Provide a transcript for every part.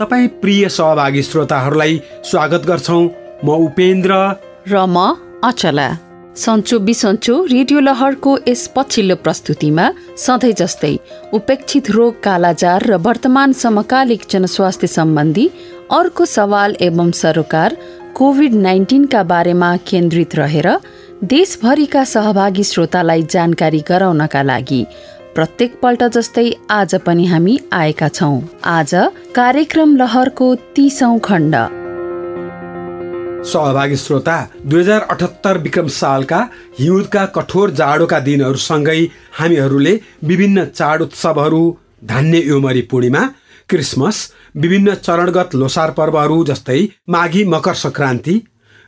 तपाईँ प्रिय सहभागी श्रोताहरूलाई स्वागत गर्छौँ। म उपेन्द्र। र म अचला। सन्चो बिसन्चो रेडियो लहरको यस पछिल्लो प्रस्तुतिमा सधैँ जस्तै उपेक्षित रोग कालाजार र वर्तमान समकालिक जनस्वास्थ्य सम्बन्धी अर्को सवाल एवं सरोकार कोभिड नाइन्टिनका बारेमा केन्द्रित रहेर देशभरिका सहभागी श्रोतालाई जानकारी गराउनका लागि प्रत्येक पल्ट जस्तै आज पनि हामी आएका छौँ। आज कार्यक्रम लहरको तीसौं खण्ड। सहभागी श्रोता दुई हजार अठहत्तर विक्रम सालका हिउँदका कठोर जाडोका दिनहरूसँगै हामीहरूले विभिन्न चाड उत्सवहरू धान्य योमरी पूर्णिमा क्रिसमस विभिन्न चरणगत लोसार पर्वहरू जस्तै माघी मकर सङ्क्रान्ति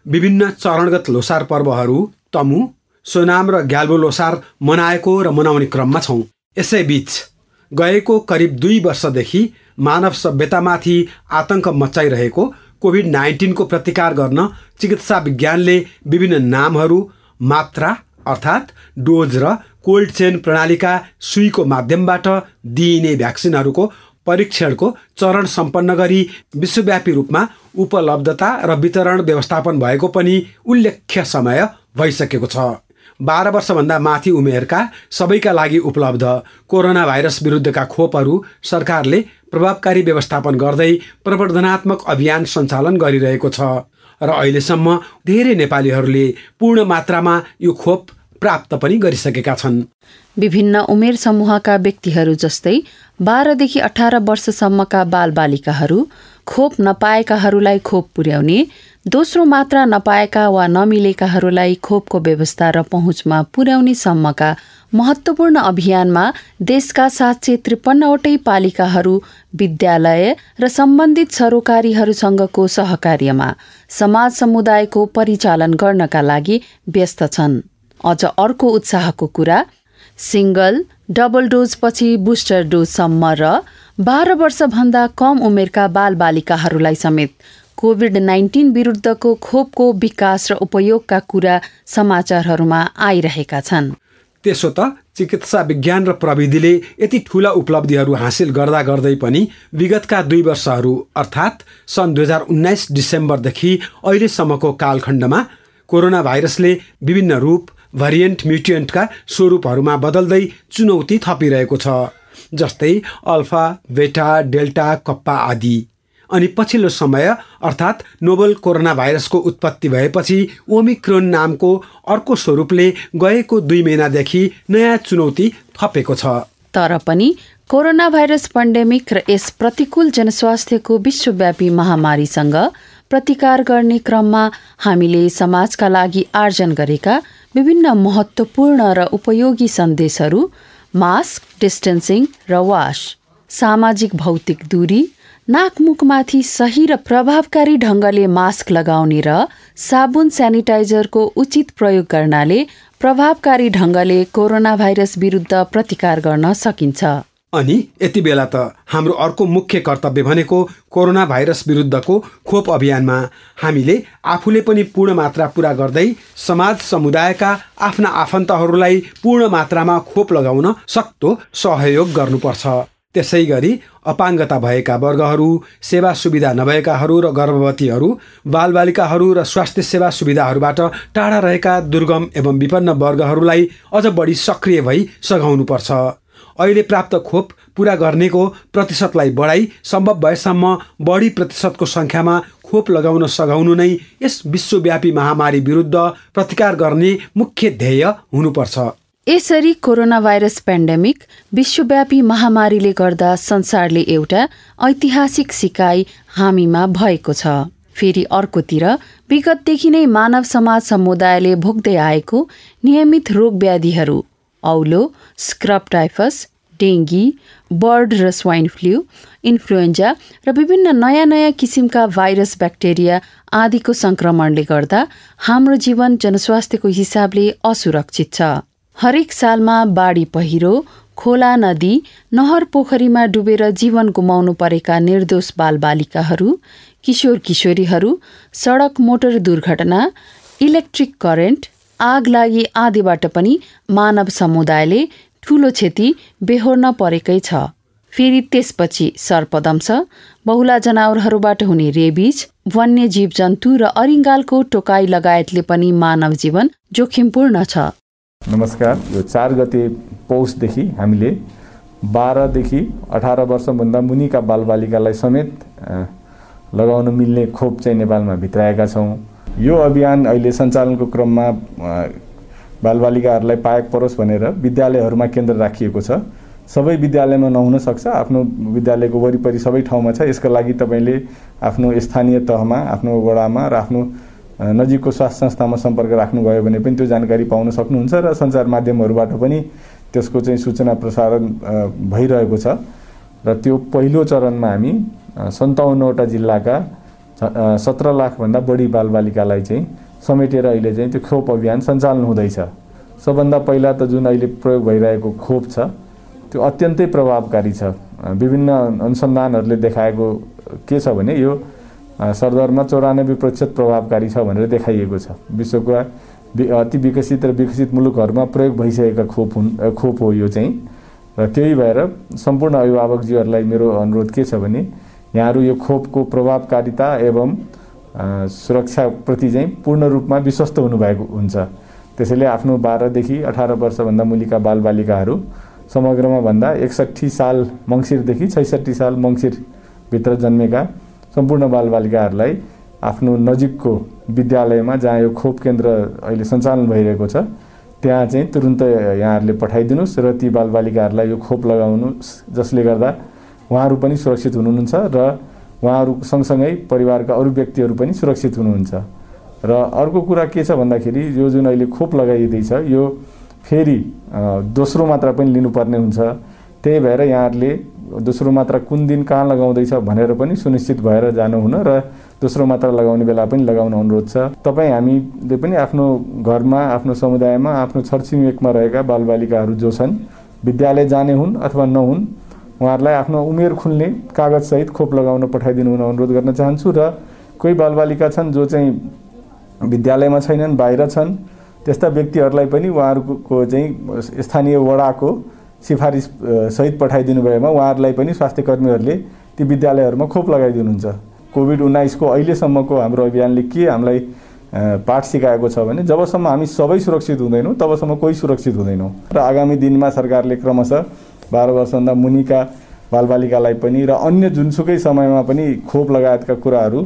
विभिन्न चरणगत लोसार पर्वहरू तमु सोनाम र ग्याल्बो लोसार मनाएको र मनाउने क्रममा छौँ। यसैबीच गएको करिब दुई वर्षदेखि मानव सभ्यतामाथि आतंक मचाइरहेको कोभिड नाइन्टिनको प्रतिकार गर्न चिकित्सा विज्ञानले विभिन्न नामहरू मात्रा अर्थात् डोज र कोल्ड चेन प्रणालीका सुईको माध्यमबाट दिइने भ्याक्सिनहरूको परीक्षणको चरण सम्पन्न गरी विश्वव्यापी रूपमा उपलब्धता र वितरण व्यवस्थापन भएको पनि उल्लेख्य समय भइसकेको छ। बाह्र वर्षभन्दा माथि उमेरका सबैका लागि उपलब्ध कोरोना भाइरस विरुद्धका खोपहरू सरकारले प्रभावकारी व्यवस्थापन गर्दै प्रवर्धनात्मक अभियान सञ्चालन गरिरहेको छ र अहिलेसम्म धेरै नेपालीहरूले पूर्ण मात्रामा यो खोप प्राप्त पनि गरिसकेका छन्। विभिन्न उमेर समूहका व्यक्तिहरू जस्तै बाह्रदेखि अठार वर्षसम्मका बालबालिकाहरू खोप नपाएकाहरूलाई खोप पुर्याउने दोस्रो मात्रा नपाएका वा नमिलेकाहरूलाई खोपको व्यवस्था र पहुँचमा पुर्याउने सम्मका महत्त्वपूर्ण अभियानमा देशका सात सय त्रिपन्नवटै पालिकाहरू विद्यालय र सम्बन्धित सरोकारीहरूसँगको सहकार्यमा समाज समुदायको परिचालन गर्नका लागि व्यस्त छन्। अझ अर्को उत्साहको कुरा सिङ्गल डबल डोजपछि बुस्टर डोजसम्म र बाह्र वर्षभन्दा कम उमेरका बालबालिकाहरूलाई समेत कोभिड नाइन्टिन विरुद्धको खोपको विकास र उपयोगका कुरा समाचारहरूमा आइरहेका छन्। त्यसो त चिकित्सा विज्ञान र प्रविधिले यति ठुला उपलब्धिहरू हासिल गर्दा गर्दै पनि विगतका दुई वर्षहरू अर्थात् सन् दुई हजार उन्नाइस डिसेम्बरदेखि अहिलेसम्मको कालखण्डमा कोरोना भाइरसले विभिन्न रूप भरिएन्ट म्युटियन्टका स्वरूपहरूमा बदल्दै चुनौती थपिरहेको छ जस्तै अल्फा बेटा डेल्टा कप्पा आदि। अनि पछिल्लो समय अर्थात् नोबल कोरोना भाइरसको उत्पत्ति भएपछि ओमिक्रोन नामको अर्को स्वरूपले गएको दुई महिनादेखि नयाँ चुनौती थपेको छ। तर पनि कोरोना भाइरस पेन्डेमिक र यस प्रतिकूल जनस्वास्थ्यको विश्वव्यापी महामारीसँग प्रतिकार गर्ने क्रममा हामीले समाजका लागि आर्जन गरेका विभिन्न महत्त्वपूर्ण र उपयोगी सन्देशहरू मास्क डिस्टेन्सिङ र वास सामाजिक भौतिक दूरी नाकमुखमाथि सही र प्रभावकारी ढङ्गले मास्क लगाउने र साबुन सेनिटाइजरको उचित प्रयोग गर्नाले प्रभावकारी ढङ्गले कोरोना भाइरस विरुद्ध प्रतिकार गर्न सकिन्छ। अनि यति बेला त हाम्रो अर्को मुख्य कर्तव्य भनेको कोरोना भाइरस विरुद्धको खोप अभियानमा हामीले आफूले पनि पूर्ण मात्रा पुरा गर्दै समाज समुदायका आफ्ना आफन्तहरूलाई पूर्ण मात्रामा खोप लगाउन सक्दो सहयोग गर्नुपर्छ। त्यसै गरी अपाङ्गता भएका वर्गहरू सेवा सुविधा नभएकाहरू र गर्भवतीहरू बालबालिकाहरू र स्वास्थ्य सेवा सुविधाहरूबाट टाढा रहेका दुर्गम एवं विपन्न वर्गहरूलाई अझ बढी सक्रिय भई सघाउनुपर्छ। अहिले प्राप्त खोप पुरा गर्नेको प्रतिशतलाई बढाई सम्भव भएसम्म बढी प्रतिशतको सङ्ख्यामा खोप लगाउन सघाउनु नै यस विश्वव्यापी महामारी विरुद्ध प्रतिकार गर्ने मुख्य ध्येय हुनुपर्छ। यसरी कोरोना भाइरस पेन्डेमिक विश्वव्यापी महामारीले गर्दा संसारले एउटा ऐतिहासिक सिकाइ हामीमा भएको छ। फेरि अर्कोतिर विगतदेखि नै मानव समाज समुदायले भोग्दै आएको नियमित रोग व्याधिहरू औलो स्क्रब टाइफस डेङ्गी बर्ड र स्वाइन फ्लू इन्फ्लुएन्जा र विभिन्न नयाँ नयाँ किसिमका भाइरस ब्याक्टेरिया आदिको सङ्क्रमणले गर्दा हाम्रो जीवन जनस्वास्थ्यको हिसाबले असुरक्षित छ। हरेक सालमा बाढी पहिरो खोला नदी नहर पोखरीमा डुबेर जीवन गुमाउनु परेका निर्दोष बालबालिकाहरू किशोर किशोरीहरू सडक मोटर दुर्घटना इलेक्ट्रिक करेन्ट आग लागि आदिबाट पनि मानव समुदायले ठूलो क्षति बेहोर्न परेकै छ। फेरि त्यसपछि सर्पदंश बहुला जनावरहरूबाट हुने रेबिज वन्य जीव जन्तु र अरिङ्गालको टोकाई लगायतले पनि मानव जीवन जोखिमपूर्ण छ। नमस्कार। यो चार गते पौषदेखि हामीले बाह्रदेखि अठार वर्षभन्दा मुनिका बालबालिकालाई समेत लगाउन मिल्ने खोप चाहिँ नेपालमा भित्राएका छौँ। यो अभियान अहिले सञ्चालनको क्रममा बालबालिकाहरूलाई पाएक परोस् भनेर विद्यालयहरूमा केन्द्र राखिएको छ। सबै विद्यालयमा नहुन सक्छ। आफ्नो विद्यालयको वरिपरि सबै ठाउँमा छ। यसका लागि तपाईँले आफ्नो स्थानीय तहमा आफ्नो वडामा र आफ्नो नजिकको स्वास्थ्य संस्थामा सम्पर्क राख्नुभयो भने पनि त्यो जानकारी पाउन सक्नुहुन्छ र सञ्चार माध्यमहरूबाट पनि त्यसको चाहिँ सूचना प्रसारण भइरहेको छ। र त्यो पहिलो चरणमा हामी सन्ताउन्नवटा जिल्लाका सत्र लाखभन्दा बढी बालबालिकालाई चाहिँ समेटेर अहिले चाहिँ त्यो खोप अभियान सञ्चालन हुँदैछ। सबभन्दा पहिला त जुन अहिले प्रयोग भइरहेको खोप छ त्यो अत्यन्तै प्रभावकारी छ। विभिन्न अनुसन्धानहरूले देखाएको के छ भने यो सरदरमा चौरानब्बे प्रतिशत प्रभावकारी छ भनेर देखाइएको छ। विश्वका अति विकसित र विकसित मुलुकहरूमा प्रयोग भइसकेका खोप हुन् खोप हो यो चाहिँ। र त्यही भएर सम्पूर्ण अभिभावकजीहरूलाई मेरो अनुरोध के छ भने यहाँहरू यो खोपको प्रभावकारिता एवं सुरक्षाप्रति चाहिँ पूर्ण रूपमा विश्वस्त हुनुभएको हुन्छ। त्यसैले आफ्नो बाह्रदेखि अठार वर्षभन्दा मुनिका बालबालिकाहरू समग्रमा भन्दा एकसट्ठी साल मङ्सिरदेखि छैसठी साल मङ्सिरभित्र जन्मेका सम्पूर्ण बालबालिकाहरूलाई आफ्नो नजिकको विद्यालयमा जहाँ यो खोप केन्द्र अहिले सञ्चालन भइरहेको छ त्यहाँ चाहिँ तुरुन्त यहाँहरूले पठाइदिनुहोस् र ती बालबालिकाहरूलाई यो खोप लगाउनु जसले गर्दा उहाँहरू पनि सुरक्षित हुनुहुन्छ र उहाँहरू सँगसँगै परिवारका अरू व्यक्तिहरू पनि सुरक्षित हुनुहुन्छ। र अर्को कुरा के छ भन्दाखेरि यो जुन अहिले खोप लगाइँदैछ यो फेरि दोस्रो मात्रा पनि लिनुपर्ने हुन्छ। त्यही भएर यहाँहरूले दोस्रो मात्रा कुन दिन कहाँ लगाउँदैछ भनेर पनि सुनिश्चित भएर जानुहुन र दोस्रो मात्रा लगाउने बेला पनि लगाउन अनुरोध छ। तपाईँ हामीले पनि आफ्नो घरमा आफ्नो समुदायमा आफ्नो छरछिमेकमा रहेका बालबालिकाहरू जो छन् विद्यालय जाने हुन् अथवा नहुन् उहाँहरूलाई आफ्नो उमेर खुल्ने कागजसहित खोप लगाउन पठाइदिनु हुन अनुरोध गर्न चाहन्छु र कोही बालबालिका छन् जो चाहिँ विद्यालयमा छैनन् बाहिर छन् त्यस्ता व्यक्तिहरूलाई पनि उहाँहरूको चाहिँ स्थानीय वडाको सिफारिस सहित पठाइदिनु भएमा उहाँहरूलाई पनि स्वास्थ्य कर्मीहरूले ती विद्यालयहरूमा खोप लगाइदिनुहुन्छ। कोभिड उन्नाइसको अहिलेसम्मको हाम्रो अभियानले के हामीलाई पाठ सिकाएको छ भने जबसम्म हामी सबै सुरक्षित हुँदैनौँ तबसम्म कोही सुरक्षित हुँदैनौँ। र आगामी दिनमा सरकारले क्रमशः बाह्र वर्षभन्दा मुनिका बालबालिकालाई पनि र अन्य जुनसुकै समयमा पनि खोप लगायतका कुराहरू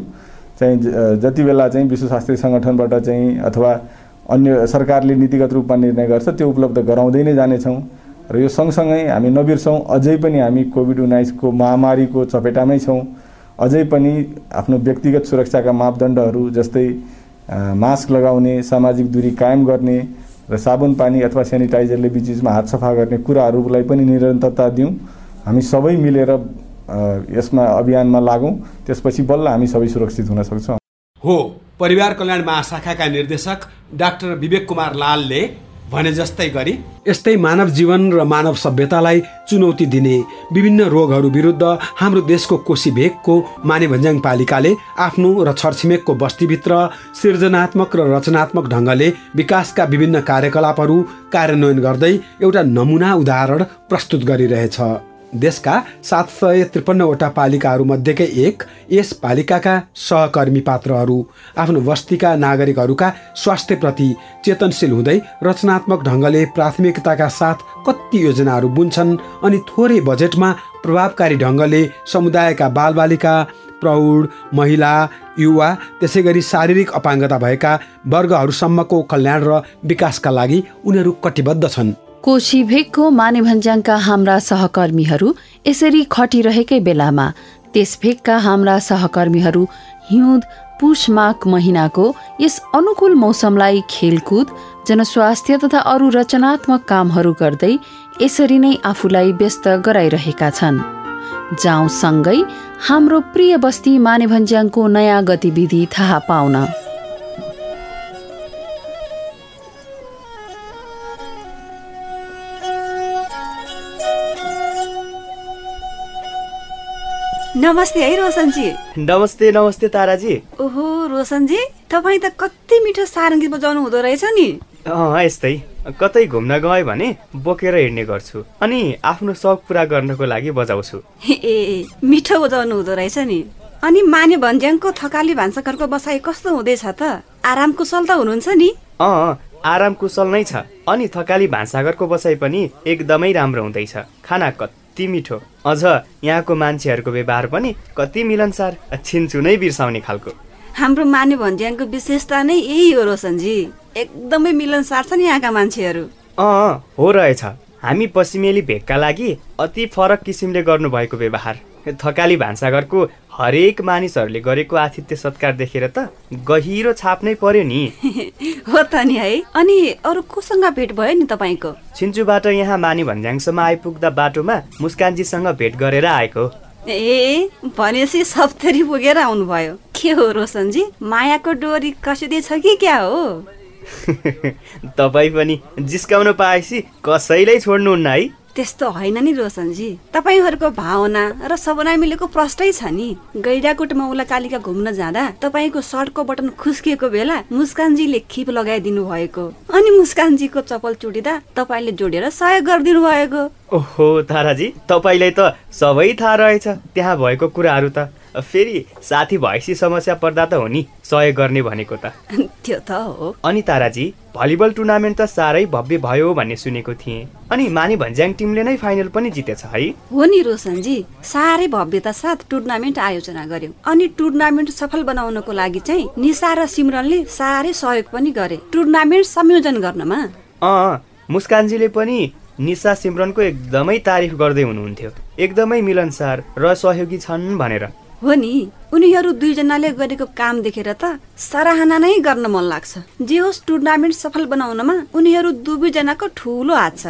चाहिँ जति बेला चाहिँ विश्व स्वास्थ्य सङ्गठनबाट चाहिँ अथवा अन्य सरकारले नीतिगत रूपमा निर्णय गर्छ त्यो उपलब्ध गराउँदै नै जानेछौँ। र यो सँगसँगै हामी नबिर्सौँ। अझै पनि हामी कोभिड उन्नाइसको महामारीको चपेटामै छौँ। अझै पनि आफ्नो व्यक्तिगत सुरक्षाका मापदण्डहरू जस्तै मास्क लगाउने सामाजिक दूरी कायम गर्ने र साबुन पानी अथवा सेनिटाइजरले बिचबिचमा हात सफा गर्ने कुराहरूलाई पनि निरन्तरता दिउँ। हामी सबै मिलेर यसमा अभियानमा लागौँ। त्यसपछि बल्ल हामी सबै सुरक्षित हुन सक्छौँ। हो परिवार कल्याण महाशाखाका निर्देशक डाक्टर विवेक कुमार लालले भने जस्तै गरी यस्तै मानव जीवन र मानव सभ्यतालाई चुनौती दिने विभिन्न रोगहरू विरुद्ध हाम्रो देशको कोशी भेगको मानेभन्ज्याङ पालिकाले आफ्नो र छरछिमेकको बस्तीभित्र सृजनात्मक र रचनात्मक ढङ्गले विकासका विभिन्न कार्यकलापहरू कार्यान्वयन गर्दै एउटा नमुना उदाहरण प्रस्तुत गरिरहेछ। देशका सात सय त्रिपन्नवटा पालिकाहरूमध्येकै एक यस पालिकाका सहकर्मी पात्रहरू आफ्नो बस्तीका नागरिकहरूका स्वास्थ्यप्रति चेतनशील हुँदै रचनात्मक ढङ्गले प्राथमिकताका साथ कति योजनाहरू बुन्छन् अनि थोरै बजेटमा प्रभावकारी ढङ्गले समुदायका बालबालिका प्रौढ महिला युवा त्यसै गरी शारीरिक अपाङ्गता भएका वर्गहरूसम्मको कल्याण र विकासका लागि उनीहरू कटिबद्ध छन्। कोशी भेगको माने भन्ज्याङका हाम्रा सहकर्मीहरू यसरी खटिरहेकै बेलामा त्यस भेगका हाम्रा सहकर्मीहरू हिउँद पुष माघ महिनाको यस अनुकूल मौसमलाई खेलकुद जनस्वास्थ्य तथा अरू रचनात्मक कामहरू गर्दै यसरी नै आफूलाई व्यस्त गराइरहेका छन्। जाउँसँगै हाम्रो प्रिय बस्ती मानेभन्ज्याङको नयाँ गतिविधि थाहा पाउन। नमस्ते है रोशनजी। नमस्ते नमस्ते ताराजी। ओहो रोशनजी तपाईँ त कति मिठो सारङ्गी बजाउनु हुँदो रहेछ नि। यस्तै। कतै घुम्न गएँ भने बोकेर हिँड्ने गर्छु अनि आफ्नो सौक पुरा गर्नको लागि बजाउँछु। ए मिठो बजाउनु हुँदो रहेछ नि। अनि माने भन्ज्याङको थकाली भान्साघरको बसाइ कस्तो हुँदैछ त? आराम कुशल त हुनुहुन्छ नि। अँ आराम कुशल नै छ। अनि थकाली भान्साघरको बसाइ पनि एकदमै राम्रो हुँदैछ। खाना कति मिठो। अझ यहाँको मान्छेहरूको व्यवहार पनि कति मिलनसार छिन्चु नै बिर्साउने खालको। हाम्रो माने भन्ज्याङको विशेषता नै यही हो रोशनजी। एकदमै मिलनसार छन् यहाँका मान्छेहरू। अँ हो रहेछ। हामी पश्चिमेली भेगका लागि अति फरक किसिमले गर्नुभएको व्यवहार। थकाली भान्साघरको हरेक मानिसहरूले गरेको आतिथ्य सत्कार देखेर त गहिरो छाप नै पर्यो नि। हो त नि है। अनि अरू कोसँग भेट भयो नि तपाईँको? छिन्चुबाट यहाँ माने भन्ज्याङसम्म आइपुग्दा बाटोमा मुस्कानजीसँग भेट गरेर आएको। ए भनेपछि सप्तरी पुगेर आउनुभयो। के हो रोशनजी? मायाको डोरी कसिँदै छ कि क्या हो? तपाईँ पनि जिस्काउन पाएपछि कसैलाई छोड्नुहुन्न है? त्यस्तो होइन नि रोशनजी। तपाईँहरूको भावना र सबनाइ मिलेको प्रष्टै छ नि। गैडाकोट मौला कालिका घुम्न जाँदा तपाईँको सर्टको बटन खुस्किएको बेला मुस्कानजीले खिप लगाइदिनु भएको। अनि मुस्कानजीको चप्पल चुटिँदा तपाईँले जोडेर सहयोग गरिदिनु भएको। ओहो ताराजी तपाईँलाई त सबै थाहा रहेछ। त्यहाँ भएको कुराहरू त। फेरि साथी भएपछि समस्या पर्दा त हो नि सहयोग गर्ने भनेको त। त्यो त हो। अनि ताराजी भलिबल टुर्नामेन्ट त साह्रै भव्य भयो भन्ने सुनेको थिएँ। अनि माने भन्ज्याङ टिमले नै फाइनल पनि जितेछ है। हो नि रोशनजी साह्रै भव्यता साथ टुर्नामेन्ट आयोजना गर्यो। अनि टुर्नामेन्ट सफल बनाउनको लागि चाहिँ निशा र सिमरनले साह्रै सहयोग पनि गरे। टुर्नामेन्ट संयोजन गर्नमा। अँ मुस्कानजीले पनि निशा सिमरनको एकदमै तारिफ गर्दै हुनुहुन्थ्यो। एकदमै मिलनसार र सहयोगी छन् भनेर। हो नि उनीहरू दुईजनाले गरेको काम देखेर त सराहना नै गर्न मन लाग्छ। जे होस् टुर्नामेन्ट सफल बनाउनमा उनीहरू दुवैजनाको ठुलो हात छ।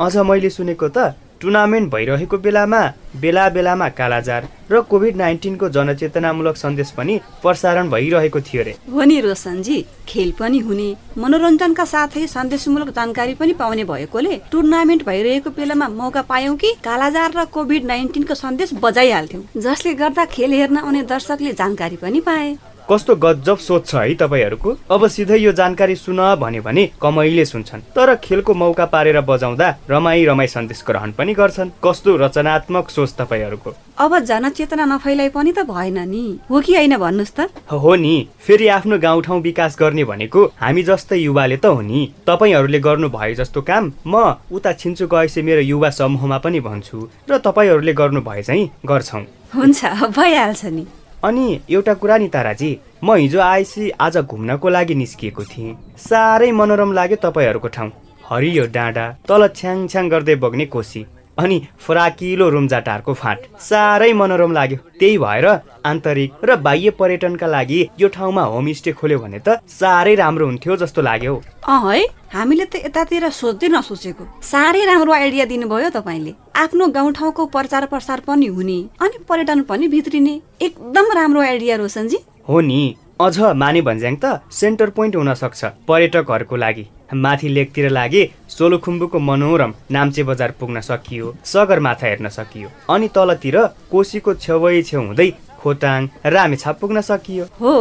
अझ मैले सुनेको त टुर्नामेन्ट भइरहेको बेलामा बेला बेलामा कालाजार र कोभिड नाइन्टिनको जनचेतनामूलक सन्देश पनि प्रसारण भइरहेको थियो रे। हो नि रोशनजी खेल पनि हुने मनोरञ्जनका साथै सन्देशमूलक जानकारी पनि पाउने भएकोले टुर्नामेन्ट भइरहेको बेलामा मौका पायौँ कि कालाजार र कोभिड नाइन्टिनको सन्देश बजाइहाल्थ्यौँ जसले गर्दा खेल हेर्न आउने दर्शकले जानकारी पनि पाए। कस्तो गजब सोच छ है तपाईँहरूको? अब सिधै यो जानकारी सुन भन्यो भने कमैले सुन्छन्। तर खेलको मौका पारेर बजाउँदा रमाई रमाई सन्देश ग्रहण पनि गर्छन्। कस्तो रचनात्मक सोच तपाईँहरूको? अब जनचेतना नफैलाई पनि त भएन नि। हो कि होइन भन्नुहोस् त। हो नि। फेरि आफ्नो गाउँठाउँ विकास गर्ने भनेको हामी जस्तै युवाले त हो नि। तपाईँहरूले गर्नु भए जस्तो काम म उता छिन्चु गएपछि मेरो युवा समूहमा पनि भन्छु। र तपाईँहरूले गर्नु भए चाहिँ गर्छौँ। हुन्छ भइहाल्छ नि। अनि एउटा कुरा नि ताराजी म हिजो आएपछि आज घुम्नको लागि निस्किएको थिएँ। साह्रै मनोरम लाग्यो तपाईँहरूको ठाउँ। हरियो डाँडा तल छ्याङ छ्याङ गर्दै बग्ने कोसी। अनि फराकिलो रुम्जाटारको फाँट। साह्रै मनोरम लाग्यो। त्यही भएर आन्तरिक र बाह्य पर्यटनका लागि यो ठाउँमा होमस्टे खोल्यो भने त साह्रै राम्रो हुन्थ्यो जस्तो लाग्यो अँ है हामीले त यतातिर सोच्दै नसोचेको। साह्रै राम्रो आइडिया दिनुभयो तपाईँले। आफ्नो गाउँठाउँको प्रचार प्रसार पनि हुने अनि पर्यटन पनि भित्रिने। एकदम राम्रो आइडिया रोशनजी। हो नि। अझ माने भन्ज्याङ त सेन्टर पोइन्ट हुन सक्छ पर्यटकहरूको लागि। माथि लेकतिर लागे सोलुखुम्बुको मनोरम नाम्चे बजार पुग्न सकियो सगरमाथा हेर्न सकियो अनि तलतिर कोसीको छेउै छेउ हुँदै खोटाङ रामेछाप पुग्न सकियो। हो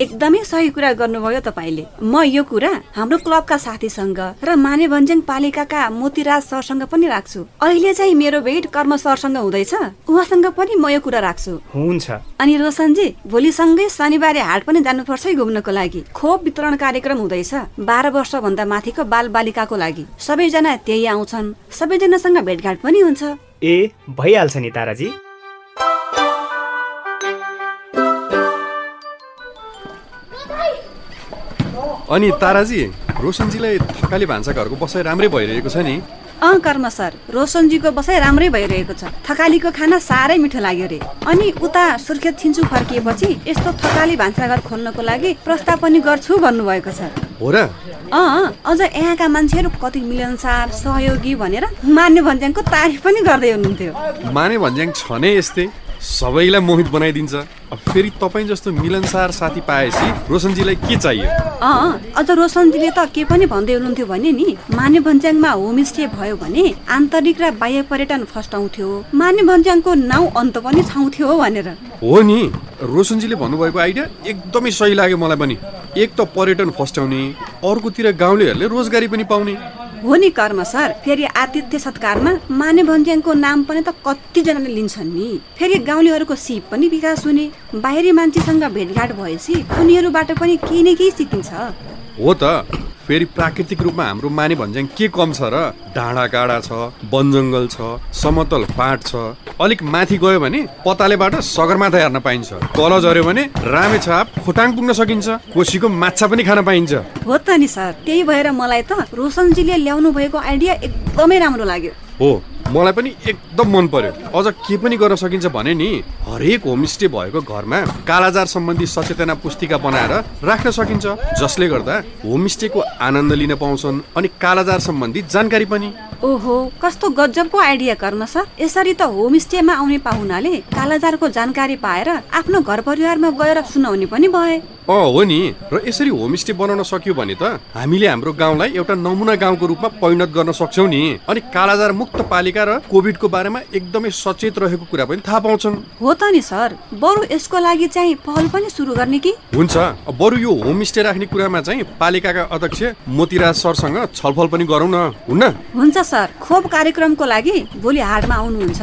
एकदमै सही कुरा गर्नुभयो तपाईँले। म यो कुरा हाम्रो क्लबका साथीसँग र माने भन्ज्याङ पालिकाका मोतीराज सरसँग पनि राख्छु। अहिले चाहिँ मेरो भेट कर्म सरसँग हुँदैछ। उहाँसँग पनि म यो कुरा राख्छु। हुन्छ। अनि रोशनजी भोलिसँगै शनिबारे हाट पनि जानुपर्छ है घुम्नको लागि। खोप वितरण कार्यक्रम हुँदैछ। बाह्र वर्षभन्दा माथिको बाल बालिकाको लागि। सबैजना त्यही आउँछन्। सबैजनासँग भेटघाट पनि हुन्छ। ए भइहाल्छ नि ताराजी। अनि ताराजी रोशनजीलाई थकाली भान्साघरको बसाइ राम्रै भइरहेको छ नि? अँ कर्म सर। रोशनजीको बसाइ राम्रै भइरहेको छ। थकालीको खाना साह्रै मिठो लाग्यो रे। अनि उता सुर्खेत छिन्चु फर्किएपछि यस्तो थकाली भान्साघर खोल्नको लागि प्रस्ताव पनि गर्छु भन्नुभएको छ। हो र? अँ अझ यहाँका मान्छेहरू कति मिलनसार सहयोगी भनेर मान्य भन्ज्याङको तारिफ पनि गर्दै हुनुहुन्थ्यो। माने भन्ज्याङ छ नै यस्तै। सबैलाई मोहित बनाइदिन्छ। अब फेरि तपाईँ जस्तो मिलनसार साथी पाएपछि रोशनजीलाई के चाहियो? अँ अझ रोशनजीले त के पनि भन्दै हुनुहुन्थ्यो भने नि माने भन्ज्याङमा होमस्टे भयो भने आन्तरिक र बाह्य पर्यटन फस्टाउँथ्यो माने भन्ज्याङको नाउँ अन्त पनि छाउँथ्यो भनेर। हो नि रोशनजीले भन्नुभएको आइडिया एकदमै सही लाग्यो मलाई पनि। एक त पर्यटन फस्टाउने अर्कोतिर गाउँलेहरूले रोजगारी पनि पाउने। हो नि कर्म सर फेरि आतिथ्य सत्कारमा माने भन्ज्याङको नाम पनि त कतिजनाले लिन्छन् नि। फेरि गाउँलेहरूको सिप पनि विकास हुने बाहिरी मान्छेसँग भेटघाट भएपछि उनीहरूबाट पनि केही न केही सिकिन्छ। हो त। फेरि प्राकृतिक रूपमा हाम्रो माने भन्ज्याङ के कम छ र? डाँडा काँडा छ वन जङ्गल छ समतल फाँट छ। अलिक माथि गयो भने पतालेबाट सगरमाथा हेर्न पाइन्छ। तल झऱ्यो भने रामेछाप खोटाङ पुग्न सकिन्छ। कोसीको माछा पनि खान पाइन्छ। हो त नि सर। त्यही भएर मलाई त रोशनजीले ल्याउनु भएको आइडिया एकदमै राम्रो लाग्यो। हो। मलाई पनि एकदम मन पर्यो। अझ के पनि गर्न सकिन्छ भने नि हरेक होमस्टे भएको घरमा कालाजार सम्बन्धी सचेतना पुस्तिका बनाएर राख्न सकिन्छ। जसले गर्दा होमस्टेको आनन्द लिन पाउँछन् अनि कालाजार सम्बन्धी जानकारी पनि। ओहो कस्तो गजबको आइडिया कर्म सर। यसरी त होमस्टेमा आउने पाहुनाले कालाजारको जानकारी पाएर आफ्नो घर परिवारमा गएर सुनाउने पनि भए। अँ हो नि। र यसरी होमस्टे बनाउन सक्यो भने त हामीले हाम्रो गाउँलाई एउटा नमुना गाउँको रूपमा परिणत गर्न सक्छौँ नि। अनि कालाजार मुक्त पालिका र कोभिडको बारेमा एकदमै सचेत रहेको कुरा पनि थाहा पाउँछन्। हो त नि सर। बरु यसको लागि चाहिँ पहल पनि सुरु गर्ने कि? हुन्छ। बरु यो होमस्टे राख्ने कुरामा चाहिँ पालिकाका अध्यक्ष मोतीराज सरसँग छलफल पनि गरौँ न। हुन्न? हुन्छ सर खोप कार्यक्रमको लागि भोलि हाटमा आउनुहुन्छ।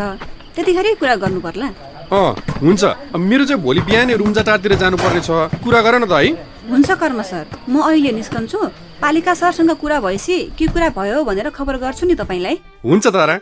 त्यतिखेरै कुरा गर्नु पर्ला अँ हुन्छ। मेरो चाहिँ भोलि बिहानै रुम्जाटारतिर जानुपर्ने छ कुरा गर न त है। हुन्छ कर्म सर। म अहिले निस्कन्छु। पालिका सरसँग कुरा भएपछि के कुरा भयो भनेर खबर गर्छु नि तपाईँलाई। हुन्छ तारा।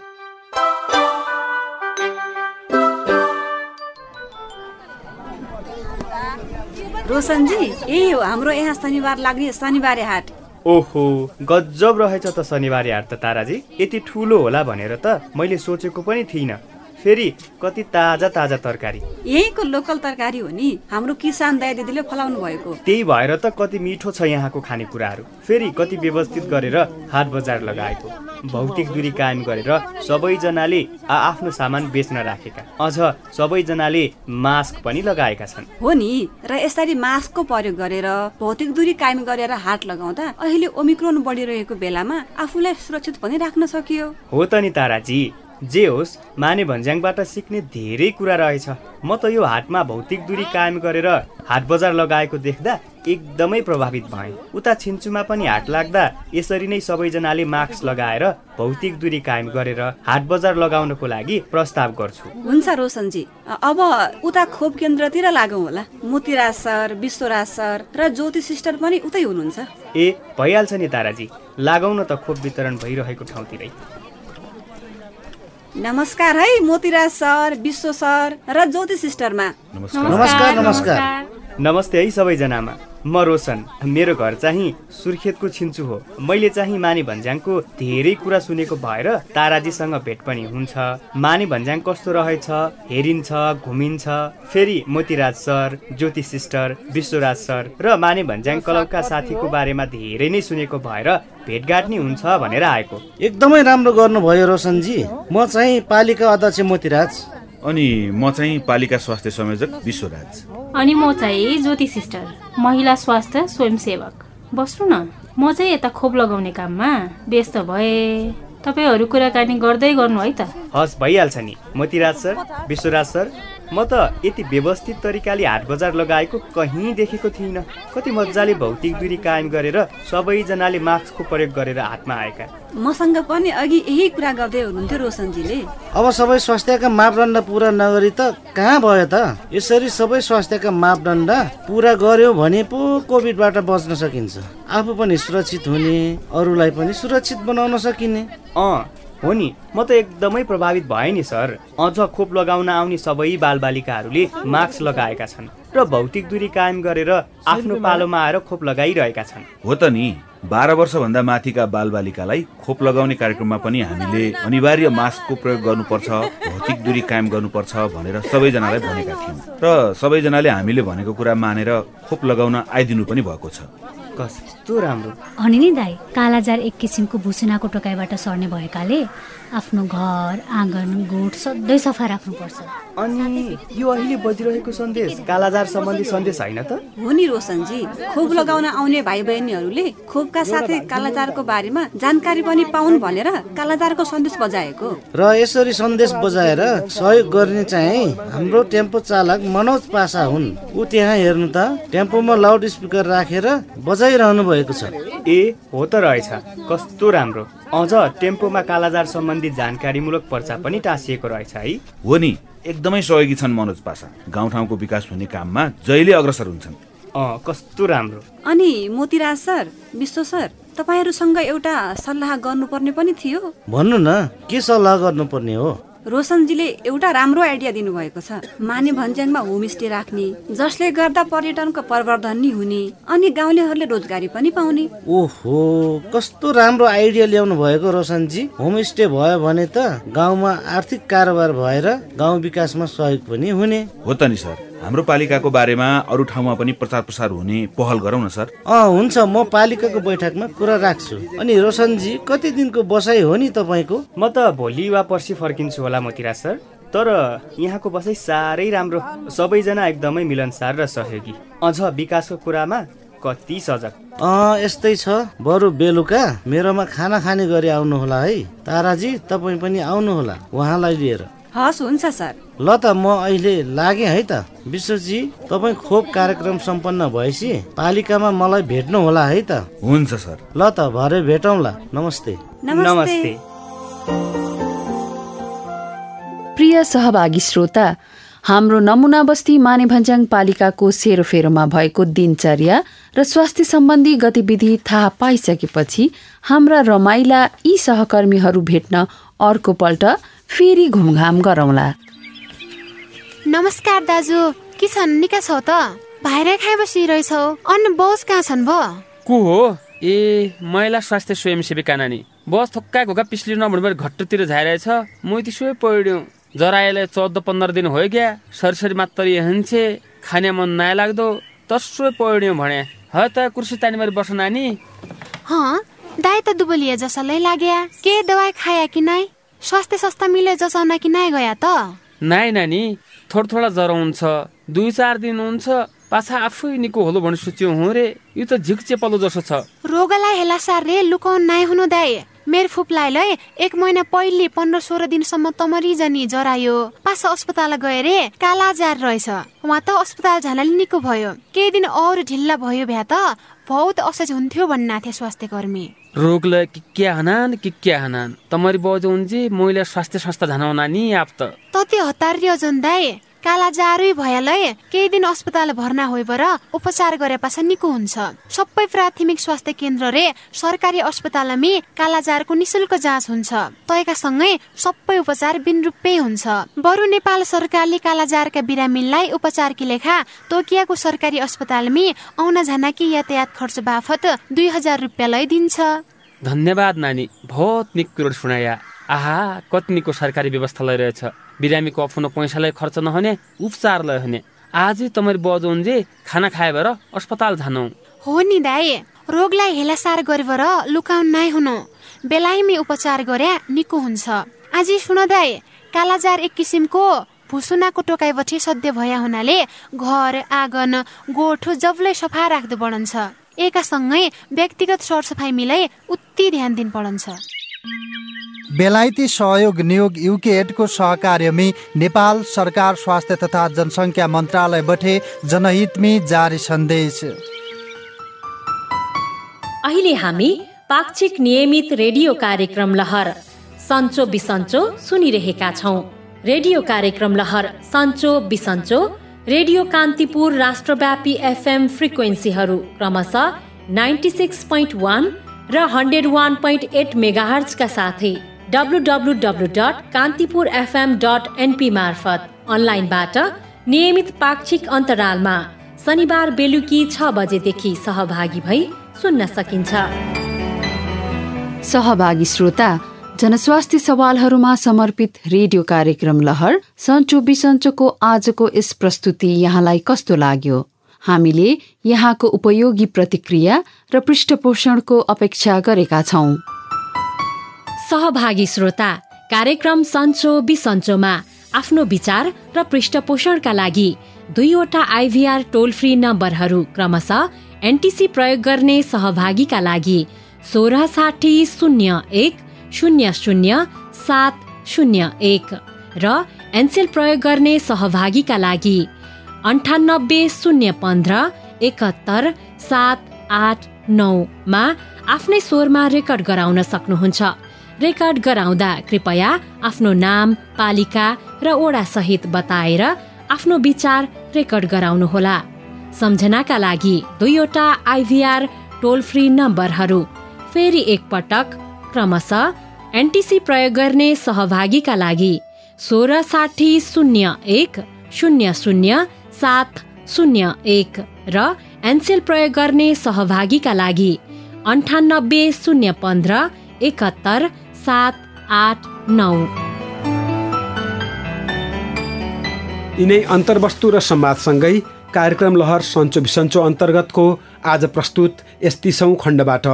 रोशनजी यही हो हाम्रो यहाँ शनिबार लाग्ने शनिबारे हाट। ओहो गजब रहेछ त शनिबार हाट त ताराजी। यति ठुलो होला भनेर त मैले सोचेको पनि थिइनँ। फेरि कति ताजा ताजा तरकारी। यहीँको लोकल तरकारी हो नि। हाम्रो किसान दाइ दिदीले फलाउनु भएको। त्यही भएर त कति मिठो छ यहाँको खानेकुराहरू। फेरि कति व्यवस्थित गरेर हाट बजार लगाएको। भौतिक दूरी कायम गरेर सबैजनाले आफ्नो सामान बेच्न राखेका। अझ सबैजनाले मास्क पनि लगाएका छन्। हो नि र यसरी मास्कको प्रयोग गरेर भौतिक दूरी कायम गरेर हाट लगाउँदा अहिले ओमिक्रोन बढिरहेको बेलामा आफूलाई सुरक्षित पनि राख्न सकियो। हो त नि ताराजी। जे होस् माने भन्ज्याङबाट सिक्ने धेरै कुरा रहेछ। म त यो हाटमा भौतिक दूरी कायम गरेर हाट बजार लगाएको देख्दा एकदमै प्रभावित भएँ। उता छिन्चुमा पनि हाट लाग्दा यसरी नै सबैजनाले मास्क लगाएर भौतिक दूरी कायम गरेर हाट बजार लगाउनको लागि प्रस्ताव गर्छु। हुन्छ रोशनजी अब उता खोप केन्द्रतिर लागौँ होला। मोतीराज सर विश्वराज सर र ज्योति सिस्टर पनि उतै हुनुहुन्छ। ए भइहाल्छ नि ताराजी। लागौँ न त खोप वितरण भइरहेको ठाउँतिरै। नमस्कार है मोतीराज सर विश्व सर र ज्योति सिस्टरमा। नमस्कार नमस्कार। नमस्ते है सबैजनामा। म रोशन। मेरो घर चाहिँ सुर्खेतको छिन्चु हो। मैले चाहिँ माने भन्ज्याङको धेरै कुरा सुनेको भएर ताराजीसँग भेट पनि हुन्छ। माने भन्ज्याङ कस्तो रहेछ? हेरिन्छ घुमिन्छ। फेरि Motiraj sir Jyoti sister Bishwaraj sir र माने भन्ज्याङ क्लबका साथीको बारेमा धेरै नै सुनेको भएर भेटघाट नि हुन्छ भनेर आएको। एकदमै राम्रो गर्नुभयो रोशनजी। म चाहिँ पालिका अध्यक्ष मोतीराज। अनि म चाहिँ पालिका स्वास्थ्य संयोजक विश्वराज अनि म चाहिँ ज्योति सिस्टर महिला स्वास्थ्य स्वयंसेवक। बस्नु न म चाहिँ यता खोप लगाउने काममा व्यस्त भए। तपाईँहरू कुराकानी गर्दै गर्नु है त। हस् भइहाल्छ नि। मोतीराज सर विश्वराज सर म त यति व्यवस्थित तरिकाले हाट बजार लगाएको कहीँ देखेको थिइनँ। कति मजाले भौतिक दूरी कायम गरेर सबैजनाले मास्कको प्रयोग गरेर हातमा आएका। मसँग पनि अघि यही कुरा गर्दै हुनुहुन्थ्यो रोशनजीले। अब सबै स्वास्थ्यका मापदण्ड पुरा नगरी त कहाँ भयो त? यसरी सबै स्वास्थ्यका मापदण्ड पुरा गर्यो भने पो कोभिडबाट बच्न सकिन्छ। आफू पनि सुरक्षित हुने अरूलाई पनि सुरक्षित बनाउन सकिने। अँ हो नि? म त एकदमै प्रभावित भएँ नि सर। अझ खोप लगाउन आउने सबै बालबालिकाहरूले मास्क लगाएका छन् र भौतिक दूरी कायम गरेर आफ्नो पालोमा आएर खोप लगाइरहेका छन्। हो त नि। बाह्र वर्षभन्दा माथिका बालबालिकालाई खोप लगाउने कार्यक्रममा पनि हामीले अनिवार्य मास्कको प्रयोग गर्नुपर्छ भौतिक दूरी कायम गर्नुपर्छ भनेर सबैजनालाई भनेका थियौँ। र सबैजनाले हामीले भनेको कुरा मानेर खोप लगाउन आइदिनु पनि भएको छ। कस्तो राम्रो। अनि नि दाई कालाजार एक किसिमको भुसुनाको टोकाइबाट सर्ने भएकाले आफ्नो घर आँगन गोठ सधैँ सफा राख्नुपर्छ। अनि यो अहिले बजिरहेको सन्देश कालाजार सम्बन्धी सन्देश होइन त? हो नि रोशनजी खोप लगाउन आउने भाइ बहिनीहरूले खोपका साथै कालाजारको बारेमा जानकारी पनि पाउन् भनेर कालाजारको सन्देश बजाएको। र यसरी सन्देश बजाएर सहयोग गर्ने चाहिँ हाम्रो टेम्पो चालक मनोज पासा हुन्। ऊ त्यहाँ हेर्नु त टेम्पोमा लाउड स्पिकर राखेर बजाइरहनु भएको छ। ए हो त रहेछ। कस्तो राम्रो। अझ टेम्पोमा कालाजार सम्बन्धी जानकारीमूलक पर्चा पनि टाँसिएको रहेछ है। हो नि। एकदमै सहयोगी छन् मनोज पासा। गाउँठाउँको विकास हुने काममा जहिले अग्रसर हुन्छन्। अँ कस्तो राम्रो। अनि मोतीराज सर विश्व सर तपाईँहरूसँग एउटा सल्लाह गर्नुपर्ने पनि थियो। भन्नु न के सल्लाह गर्नुपर्ने हो? रोशनजीले एउटा राम्रो आइडिया दिनुभएको छ। माने भन्ज्याङमा होमस्टे राख्ने जसले गर्दा पर्यटनको प्रवर्धन नि हुने अनि गाउँलेहरूले रोजगारी पनि पाउने। ओहो कस्तो राम्रो आइडिया ल्याउनु भएको रोशनजी। होमस्टे भयो भने त गाउँमा आर्थिक कारोबार भएर गाउँ विकासमा सहयोग पनि हुने। हो त नि सर। हाम्रो पालिकाको बारेमा अरू ठाउँमा पनि प्रचार प्रसार हुने पहल गरौँ न सर। अँ हुन्छ। म पालिकाको बैठकमा कुरा राख्छु। अनि रोशनजी कति दिनको बसाइ हो नि तपाईँको? म त भोलि वा पर्सि फर्किन्छु होला मोतिराज सर। तर यहाँको बसाइ साह्रै राम्रो। सबैजना एकदमै मिलनसार र सहयोगी। अझ विकासको कुरामा कति सजग। अँ यस्तै छ। बरु बेलुका मेरोमा खाना खाने गरी आउनु होला है। ताराजी तपाईँ पनि आउनु होला उहाँलाई लिएर। हस् हुन्छ सर। ल त म अहिले लागेँ है त। विश्वजी तपाईँ खोप कार्यक्रम सम्पन्न भएपछि पालिकामा मलाई भेट्नु होला है त। हुन्छ सर। ल त भरे भेटौँला। नमस्ते। नमस्ते। प्रिय सहभागी श्रोता हाम्रो नमुना बस्ती मानेभन्ज्याङ पालिकाको सेरोफेरोमा भएको दिनचर्या र स्वास्थ्य सम्बन्धी गतिविधि थाहा पाइसकेपछि हाम्रा रमाइला यी सहकर्मीहरू भेट्न अर्को पल्ट फेरि घुमघाम गरौँला। नमस्कार दाजु। के छन्? निका छौ त। भाइर खाइ बसिरहेछौ अनि बस कहाँ छन् भो? को हो? ए महिला स्वास्थ्य स्वयंसेविका नानी बस थोक्का घोका पिछली नभुँडबाट घट्टोतिर झाइरहेछ। म त्यसो पढ्यौँ जराएले चौध पन्ध्र दिन हो क्या सरसरी मात्र हन्छे खाने मन नयाँ लाग्दो तसो पढ्यौँ भने। ह त कुर्सी तानीबारी बस नानी। हँ दाइ त दुबलिए जसलाई लाग्या। के दवाई खाया कि नाइ? स्वास्थ्य संस्था मिले जसाउन कि नाइ गया त? नाइ नानी थोडा थोडा ज्वरो हुन्छ दुई चार दिन हुन्छ पाछा आफै निको होलो भने सोच्यो हो रे। यो त झिक चेपलो जसो छ। रोगलाई हेला सारले लुकाउन नाइ हुनु दाइ। मेरो फुपलाई लै एक महिना पहिले पन्ध्र सोह्र दिनसम्म तमरी जानी जरायो। पास अस्पताल गए रे कालाजार रहेछ। उहाँ त अस्पताल झानाले निको भयो। केही दिन अरू ढिल्ला भयो भ्या त बहुत असहज हुन्थ्यो भन्ना थिए स्वास्थ्य कर्मी रोगलाई कि क्या हनान कि क्या हनान? तमरी बजो उन्जे महिला स्वास्थ्य संस्था झानाउना नि आप त तति हतारियो जन दाइ काला जारै भयालै केही दिन अस्पताल भर्ना होइबर उपचार गरे पाछ निको हुन्छ। सबै प्राथमिक स्वास्थ्य केन्द्र रे सरकारी अस्पतालमी कालाजारको निशुल्क जाँच हुन्छ। तयका सँगै सबै उपचार बिन रुपै हुन्छ। बरु नेपाल सरकारले कालाजारका बिरामीलाई उपचार कि लेखा तोकियाको सरकारी अस्पतालमी आउन झानाकी यातायात खर्च बाफत दुई हजार रुपियाँ लै दिन्छ धन्यवाद नानी बहुत निक कुरो सुनाया। आहा कतिनिको सरकारी व्यवस्था लैरहेछ। बिरामीको अफुनो पैसालाई खर्च नहुने उपचार हुने। आजै तपाईँ बजो जे खाना खाए भएर अस्पताल जानु। हो नि दाइ रोगलाई हेलासार गरेर लुकाउन नाइ हुनु। बेलायमी उपचार गरे निको हुन्छ। आज सुन दाइ कालाजार एक किसिमको भुसुनाको टोकाइबटी सध्य भया हुनाले घर आँगन गोठो जबलै सफा राख्दो पढन्छ एकासँगै व्यक्तिगत सरसफाइ मिलाई उति ध्यान दिन पढन्छ बेलायती सहयोग नियोग युकेएडको सहकार्यमी नेपाल सरकार स्वास्थ्य तथा जनसङ्ख्या मन्त्रालय बठे जनहितमी जारी सन्देश। अहिले हामी पाक्षिक नियमित रेडियो कार्यक्रम लहर सन्चो बिसन्चो सुनिरहेका छौँ। रेडियो कार्यक्रम लहर सन्चो बिसन्चो रेडियो कान्तिपुर राष्ट्रव्यापी एफएम फ्रिक्वेन्सीहरू क्रमशः नाइन्टी सिक्स पोइन्ट वान र हन्ड्रेड वान पोइन्ट एट मेगाहर्जका साथै W dot Kantipur FM dot NP मार्फत अनलाइनबाट नियमित पाक्षिक अन्तरालमा शनिबार बेलुकी छ बजेदेखि सहभागी भई सुन्न सकिन्छ। सहभागी श्रोता जनस्वास्थ्य सवालहरूमा समर्पित रेडियो कार्यक्रम लहर सन्चो बिसन्चोको आजको यस प्रस्तुति यहाँलाई कस्तो लाग्यो? हामीले यहाँको उपयोगी प्रतिक्रिया र पृष्ठपोषणको अपेक्षा गरेका छौँ। सहभागी श्रोता कार्यक्रम सन्चो बिसन्चोमा आफ्नो विचार र पृष्ठपोषणका लागि दुईवटा आइभीआर टोल फ्री नम्बरहरू क्रमशः एनटिसी प्रयोग गर्ने सहभागीका लागि सोह्र साठी शून्य एक शून्य शून्य सात शून्य एक र एनसेल प्रयोग गर्ने सहभागीका लागि अन्ठानब्बे शून्य पन्ध्र एकहत्तर सात आठ नौमा आफ्नै स्वरमा रेकर्ड गराउन सक्नुहुन्छ। रेकर्ड गराउँदा कृपया आफ्नो नाम पालिका र ओडा सहित बताएर आफ्नो विचार रेकर्ड गराउनुहोला। सम्झनाका लागि दुईवटा आइभीआर टोल फ्री नम्बरहरू फेरि एकपटक क्रमशः एनटिसी प्रयोग गर्ने सहभागीका लागि सोह्र साठी शून्य एक शून्य शून्य सात शून्य एक र एनसेल प्रयोग गर्ने सहभागीका लागि अन्ठानब्बे शून्य पन्ध्र एकहत्तर सात आठ नौ। यिनै अन्तर्वस्तु र संवादसँगै कार्यक्रम लहर सन्चो बिसन्चो अन्तर्गतको आज प्रस्तुत यस्तिसौँ खण्डबाट।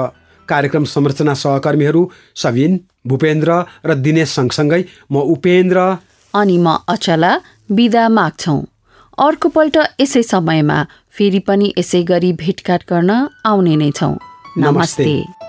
कार्यक्रम संरचना सहकर्मीहरू सबिन भूपेन्द्र र दिनेश सँगसँगै म उपेन्द्र। अनि म अचला बिदा माग्छौ। अर्कोपल्ट यसै समयमा फेरि पनि यसै गरी भेटघाट गर्न आउने नै छौँ नमस्ते, नमस्ते।